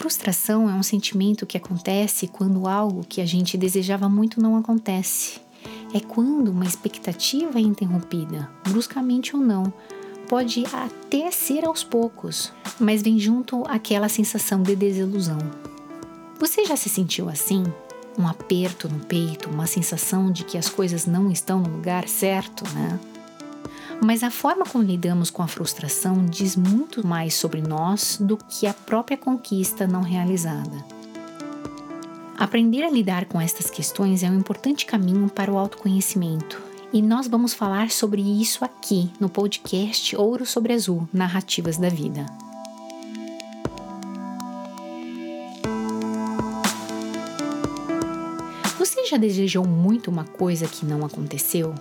frustração é um sentimento que acontece quando algo que a gente desejava muito não acontece. É quando uma expectativa é interrompida, bruscamente ou não. Pode até ser aos poucos, mas vem junto aquela sensação de desilusão. Você já se sentiu assim? Um aperto no peito, uma sensação de que as coisas não estão no lugar certo, né? Mas a forma como lidamos com a frustração diz muito mais sobre nós do que a própria conquista não realizada. Aprender a lidar com estas questões é um importante caminho para o autoconhecimento, e nós vamos falar sobre isso aqui no podcast Ouro sobre Azul Narrativas da Vida. Você já desejou muito uma coisa que não aconteceu?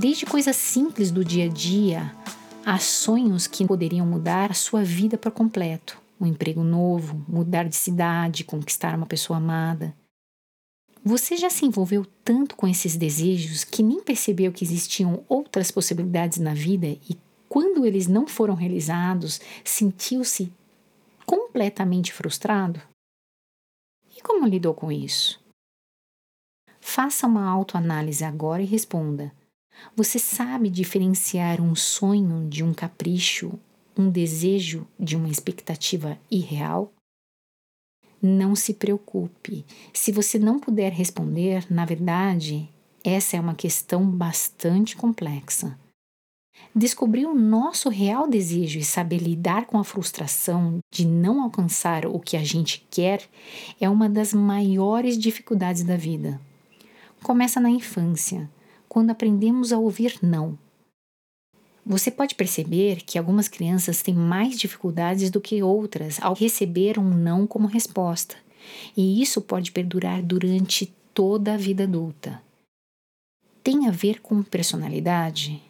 Desde coisas simples do dia a dia a sonhos que poderiam mudar a sua vida por completo. Um emprego novo, mudar de cidade, conquistar uma pessoa amada. Você já se envolveu tanto com esses desejos que nem percebeu que existiam outras possibilidades na vida e, quando eles não foram realizados, sentiu-se completamente frustrado? E como lidou com isso? Faça uma autoanálise agora e responda: você sabe diferenciar um sonho de um capricho, um desejo de uma expectativa irreal? Não se preocupe. Se você não puder responder, na verdade, essa é uma questão bastante complexa. Descobrir o nosso real desejo e saber lidar com a frustração de não alcançar o que a gente quer é uma das maiores dificuldades da vida. Começa na infância quando aprendemos a ouvir não. Você pode perceber que algumas crianças têm mais dificuldades do que outras ao receber um não como resposta, e isso pode perdurar durante toda a vida adulta. Tem a ver com personalidade?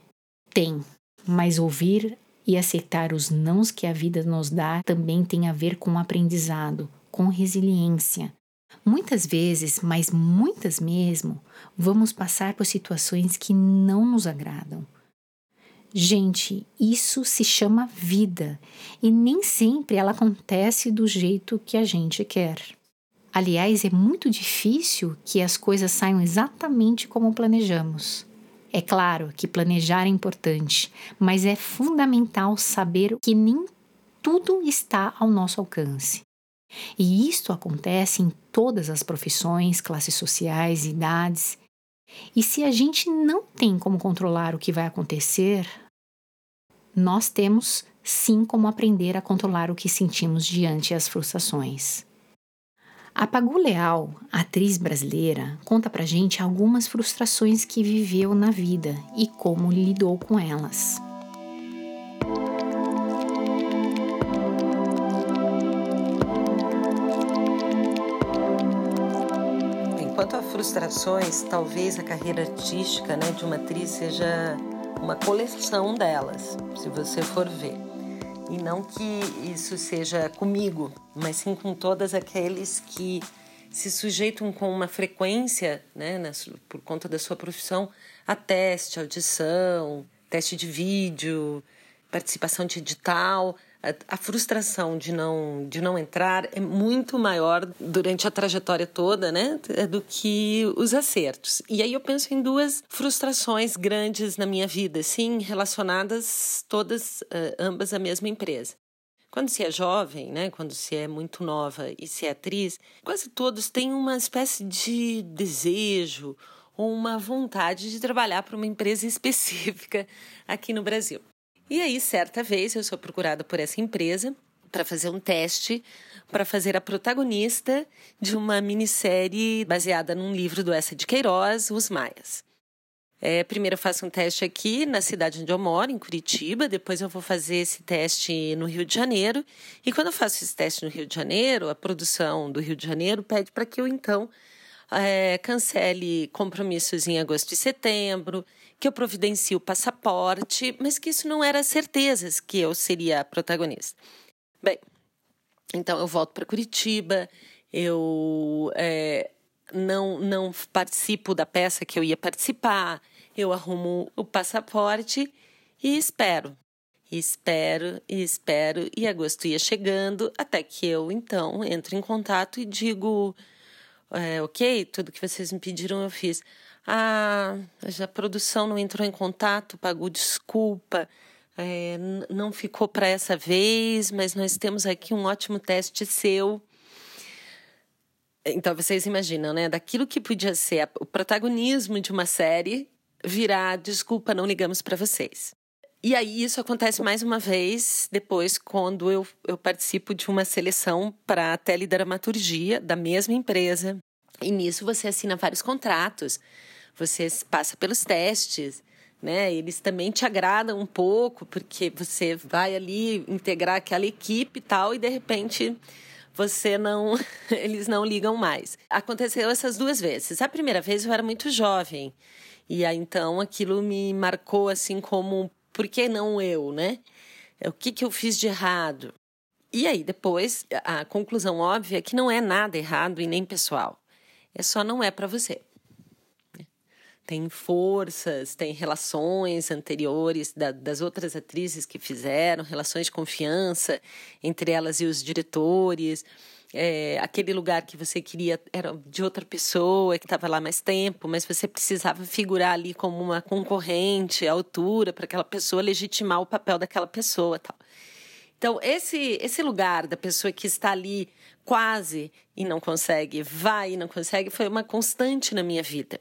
Tem, mas ouvir e aceitar os nãos que a vida nos dá também tem a ver com aprendizado, com resiliência, Muitas vezes, mas muitas mesmo, vamos passar por situações que não nos agradam. Gente, isso se chama vida e nem sempre ela acontece do jeito que a gente quer. Aliás, é muito difícil que as coisas saiam exatamente como planejamos. É claro que planejar é importante, mas é fundamental saber que nem tudo está ao nosso alcance. E isto acontece em todas as profissões, classes sociais, idades. E se a gente não tem como controlar o que vai acontecer, nós temos sim como aprender a controlar o que sentimos diante as frustrações. A Pagu Leal, atriz brasileira, conta pra gente algumas frustrações que viveu na vida e como lidou com elas. Frustrações, talvez a carreira artística né, de uma atriz seja uma coleção delas, se você for ver. E não que isso seja comigo, mas sim com todas aqueles que se sujeitam com uma frequência, né, por conta da sua profissão, a teste, audição, teste de vídeo, participação de edital a, frustração de não, de não entrar é muito maior durante a trajetória toda, né? Do que os acertos. E aí eu penso em duas frustrações grandes na minha vida, sim, relacionadas todas, ambas à mesma empresa. Quando se é jovem, né, quando se é muito nova e se é atriz, quase todos têm uma espécie de desejo ou uma vontade de trabalhar para uma empresa específica aqui no Brasil. E aí, certa vez, eu sou procurada por essa empresa para fazer um teste para fazer a protagonista de uma minissérie baseada num livro do Essa de Queiroz, Os Maias. É, primeiro eu faço um teste aqui na cidade onde eu moro, em Curitiba, depois eu vou fazer esse teste no Rio de Janeiro. E quando eu faço esse teste no Rio de Janeiro, a produção do Rio de Janeiro pede para que eu então é, cancele compromissos em agosto e setembro, que eu providencie o passaporte, mas que isso não era certezas que eu seria a protagonista. Bem, então eu volto para Curitiba, eu é, não, não participo da peça que eu ia participar, eu arrumo o passaporte e espero. Espero e espero, e agosto ia chegando, até que eu então entro em contato e digo: é, ok, tudo que vocês me pediram eu fiz. Ah, a produção não entrou em contato, pagou desculpa, é, não ficou para essa vez, mas nós temos aqui um ótimo teste seu. Então vocês imaginam, né? Daquilo que podia ser o protagonismo de uma série virar desculpa, não ligamos para vocês. E aí isso acontece mais uma vez depois quando eu, eu participo de uma seleção para a teledramaturgia da mesma empresa. E nisso você assina vários contratos, você passa pelos testes, né? Eles também te agradam um pouco porque você vai ali integrar aquela equipe e tal e de repente você não, eles não ligam mais. Aconteceu essas duas vezes. A primeira vez eu era muito jovem e aí então aquilo me marcou assim como por que não eu, né? O que, que eu fiz de errado? E aí, depois, a conclusão óbvia é que não é nada errado e nem pessoal. É só não é para você. Tem forças, tem relações anteriores da, das outras atrizes que fizeram, relações de confiança entre elas e os diretores é, aquele lugar que você queria era de outra pessoa que estava lá mais tempo, mas você precisava figurar ali como uma concorrente à altura para aquela pessoa legitimar o papel daquela pessoa, tal. Então esse esse lugar da pessoa que está ali quase e não consegue, vai e não consegue, foi uma constante na minha vida.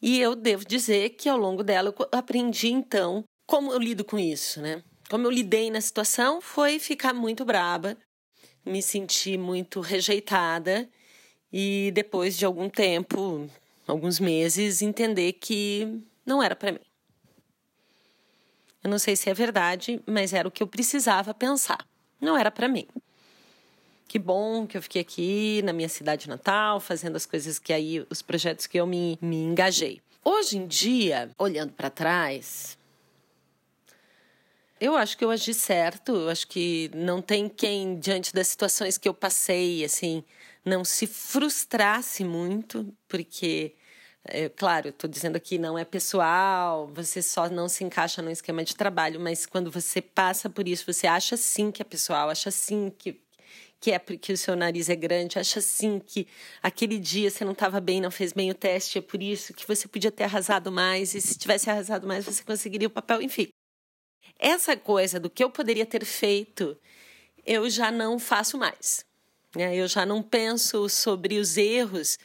E eu devo dizer que ao longo dela eu aprendi então como eu lido com isso, né? Como eu lidei na situação foi ficar muito braba, me senti muito rejeitada e depois de algum tempo, alguns meses, entender que não era para mim. Eu não sei se é verdade, mas era o que eu precisava pensar. Não era para mim. Que bom que eu fiquei aqui na minha cidade natal, fazendo as coisas que aí, os projetos que eu me, me engajei. Hoje em dia, olhando para trás, eu acho que eu agi certo. Eu acho que não tem quem, diante das situações que eu passei, assim, não se frustrasse muito, porque, é, claro, estou dizendo aqui, não é pessoal, você só não se encaixa no esquema de trabalho, mas quando você passa por isso, você acha sim que é pessoal, acha sim que, que é porque o seu nariz é grande, acha sim que aquele dia você não estava bem, não fez bem o teste, é por isso que você podia ter arrasado mais, e se tivesse arrasado mais, você conseguiria o papel, enfim. Essa coisa do que eu poderia ter feito, eu já não faço mais. Né? Eu já não penso sobre os erros,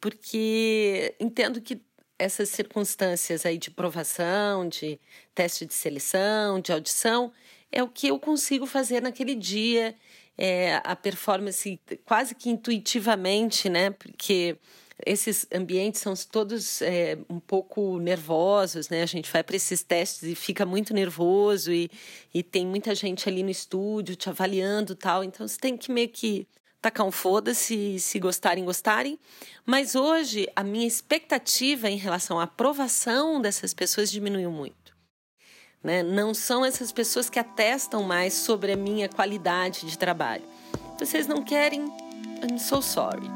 porque entendo que essas circunstâncias aí de provação, de teste de seleção, de audição, é o que eu consigo fazer naquele dia. É, a performance quase que intuitivamente, né? Porque esses ambientes são todos é, um pouco nervosos, né? A gente vai para esses testes e fica muito nervoso e, e tem muita gente ali no estúdio te avaliando tal. Então você tem que meio que tacar um foda-se, se gostarem, gostarem. Mas hoje a minha expectativa em relação à aprovação dessas pessoas diminuiu muito. Né? Não são essas pessoas que atestam mais sobre a minha qualidade de trabalho. Vocês não querem? I'm so sorry.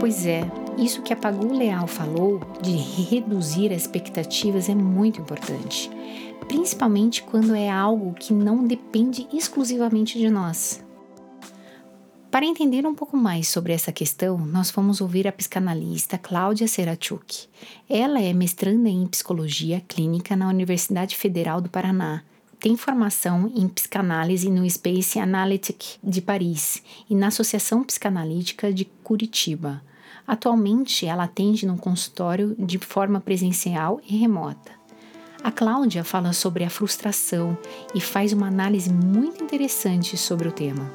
Pois é, isso que a Pagu Leal falou de reduzir as expectativas é muito importante, principalmente quando é algo que não depende exclusivamente de nós. Para entender um pouco mais sobre essa questão, nós vamos ouvir a psicanalista Cláudia Serachuk. Ela é mestranda em psicologia clínica na Universidade Federal do Paraná tem formação em psicanálise no Space Analytic de Paris e na Associação Psicanalítica de Curitiba. Atualmente, ela atende num consultório de forma presencial e remota. A Cláudia fala sobre a frustração e faz uma análise muito interessante sobre o tema.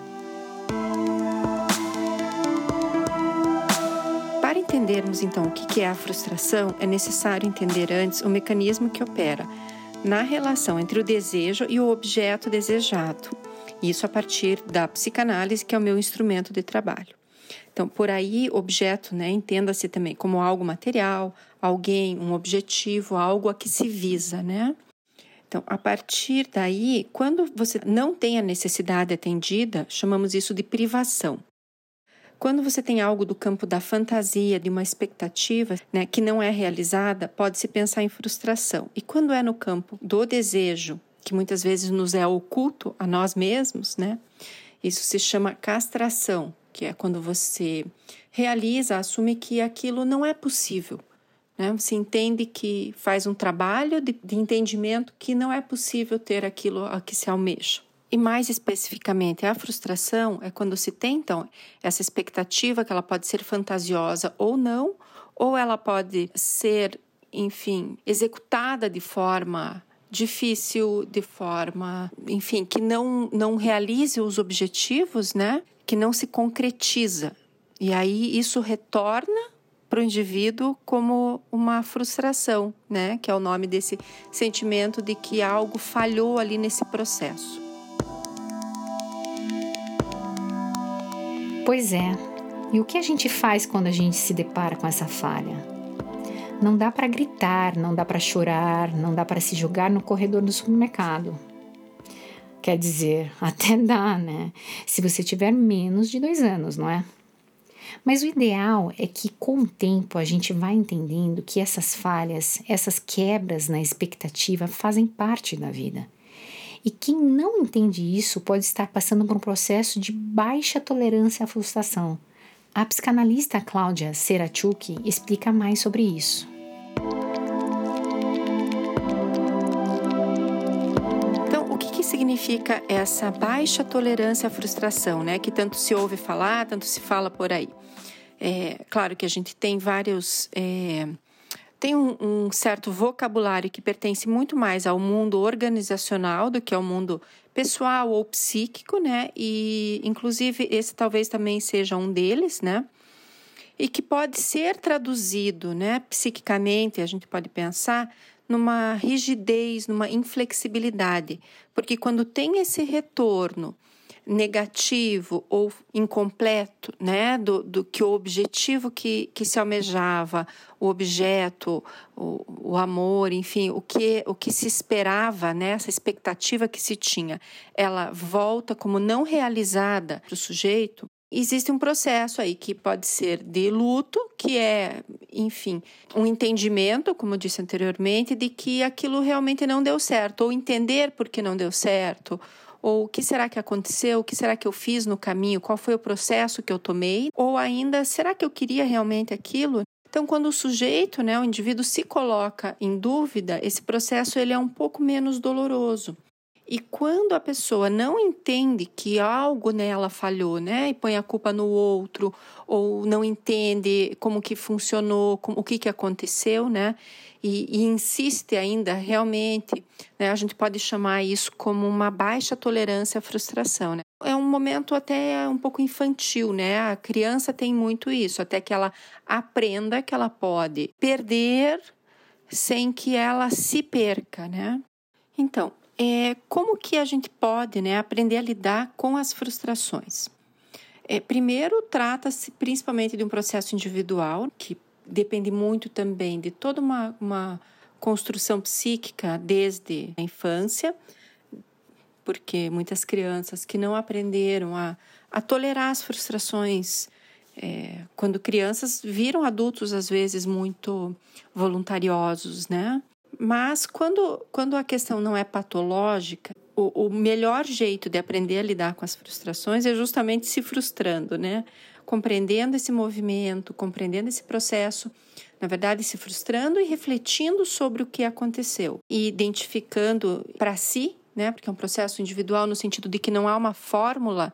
Para entendermos então o que é a frustração, é necessário entender antes o mecanismo que opera na relação entre o desejo e o objeto desejado. Isso a partir da psicanálise, que é o meu instrumento de trabalho. Então, por aí, objeto, né, entenda-se também como algo material, alguém, um objetivo, algo a que se visa, né? Então, a partir daí, quando você não tem a necessidade atendida, chamamos isso de privação. Quando você tem algo do campo da fantasia, de uma expectativa, né, que não é realizada, pode-se pensar em frustração. E quando é no campo do desejo, que muitas vezes nos é oculto a nós mesmos, né? Isso se chama castração, que é quando você realiza, assume que aquilo não é possível. Né? Você entende que faz um trabalho de, de entendimento que não é possível ter aquilo a que se almeja. E mais especificamente, a frustração é quando se tem, então, essa expectativa que ela pode ser fantasiosa ou não, ou ela pode ser, enfim, executada de forma difícil, de forma, enfim, que não, não realize os objetivos, né? Que não se concretiza. E aí isso retorna para o indivíduo como uma frustração, né? Que é o nome desse sentimento de que algo falhou ali nesse processo. Pois é. E o que a gente faz quando a gente se depara com essa falha? Não dá para gritar, não dá para chorar, não dá para se jogar no corredor do supermercado. Quer dizer, até dá, né? Se você tiver menos de dois anos, não é? Mas o ideal é que, com o tempo, a gente vai entendendo que essas falhas, essas quebras na expectativa fazem parte da vida. E quem não entende isso pode estar passando por um processo de baixa tolerância à frustração. A psicanalista Cláudia Serachuk explica mais sobre isso. Significa essa baixa tolerância à frustração, né? Que tanto se ouve falar, tanto se fala por aí. É, claro que a gente tem vários. É, tem um, um, certo vocabulário que pertence muito mais ao mundo organizacional do que ao mundo pessoal ou psíquico, né? E, inclusive, esse talvez também seja um deles, né? E que pode ser traduzido, né, psiquicamente, a gente pode pensar numa rigidez, numa inflexibilidade, porque quando tem esse retorno negativo ou incompleto, né, do, do que o objetivo que, que se almejava, o objeto, o, o amor, enfim, o que, o que se esperava, né, essa expectativa que se tinha, ela volta como não realizada para o sujeito, existe um processo aí que pode ser de luto, que é, enfim, um entendimento, como eu disse anteriormente, de que aquilo realmente não deu certo, ou entender por que não deu certo, ou o que será que aconteceu, o que será que eu fiz no caminho, qual foi o processo que eu tomei, ou ainda, será que eu queria realmente aquilo? Então, quando o sujeito, né, o indivíduo se coloca em dúvida, esse processo ele é um pouco menos doloroso. E quando a pessoa não entende que algo nela falhou, né, e põe a culpa no outro, ou não entende como que funcionou, como, o que, que aconteceu, né, e, e insiste ainda realmente, né, a gente pode chamar isso como uma baixa tolerância à frustração, né. É um momento até um pouco infantil, né? A criança tem muito isso, até que ela aprenda que ela pode perder sem que ela se perca, né? Então, é, como que a gente pode né, aprender a lidar com as frustrações? É, primeiro, trata-se principalmente de um processo individual, que depende muito também de toda uma, uma construção psíquica desde a infância, porque muitas crianças que não aprenderam a, a tolerar as frustrações é, quando crianças viram adultos às vezes muito voluntariosos, né? Mas quando, quando a questão não é patológica, o, o melhor jeito de aprender a lidar com as frustrações é justamente se frustrando, né? Compreendendo esse movimento, compreendendo esse processo, na verdade, se frustrando e refletindo sobre o que aconteceu e identificando para si, né? Porque é um processo individual no sentido de que não há uma fórmula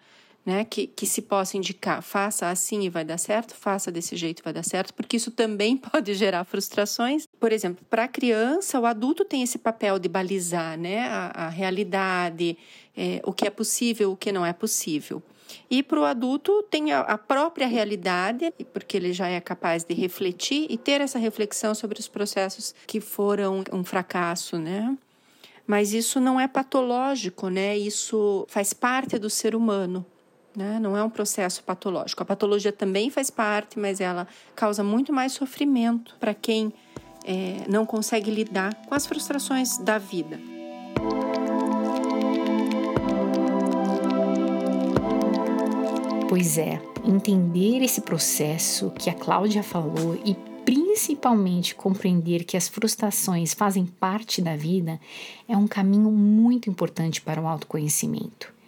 né, que, que se possa indicar, faça assim e vai dar certo, faça desse jeito e vai dar certo, porque isso também pode gerar frustrações. Por exemplo, para a criança, o adulto tem esse papel de balizar né, a, a realidade, é, o que é possível, o que não é possível. E para o adulto tem a, a própria realidade, porque ele já é capaz de refletir e ter essa reflexão sobre os processos que foram um fracasso, né? Mas isso não é patológico, né? Isso faz parte do ser humano. Né? Não é um processo patológico. A patologia também faz parte, mas ela causa muito mais sofrimento para quem é, não consegue lidar com as frustrações da vida. Pois é, entender esse processo que a Cláudia falou e principalmente compreender que as frustrações fazem parte da vida é um caminho muito importante para o autoconhecimento.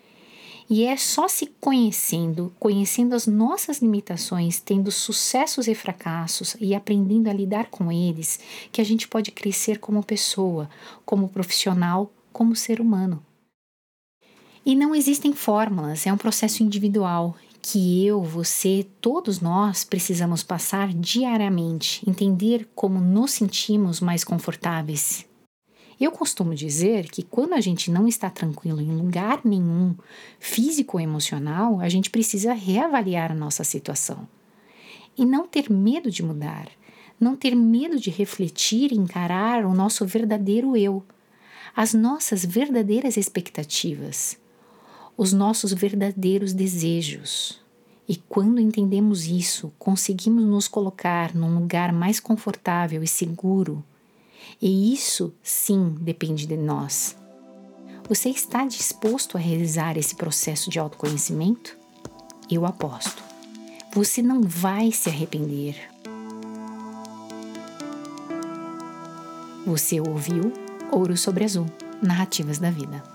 E é só se conhecendo, conhecendo as nossas limitações, tendo sucessos e fracassos e aprendendo a lidar com eles, que a gente pode crescer como pessoa, como profissional, como ser humano. E não existem fórmulas, é um processo individual que eu, você, todos nós precisamos passar diariamente, entender como nos sentimos mais confortáveis eu costumo dizer que quando a gente não está tranquilo em lugar nenhum, físico ou emocional, a gente precisa reavaliar a nossa situação. E não ter medo de mudar, não ter medo de refletir e encarar o nosso verdadeiro eu, as nossas verdadeiras expectativas, os nossos verdadeiros desejos. E quando entendemos isso, conseguimos nos colocar num lugar mais confortável e seguro e isso, sim, depende de nós. Você está disposto a realizar esse processo de autoconhecimento? Eu aposto. Você não vai se arrepender. Você ouviu Ouro sobre Azul Narrativas da Vida.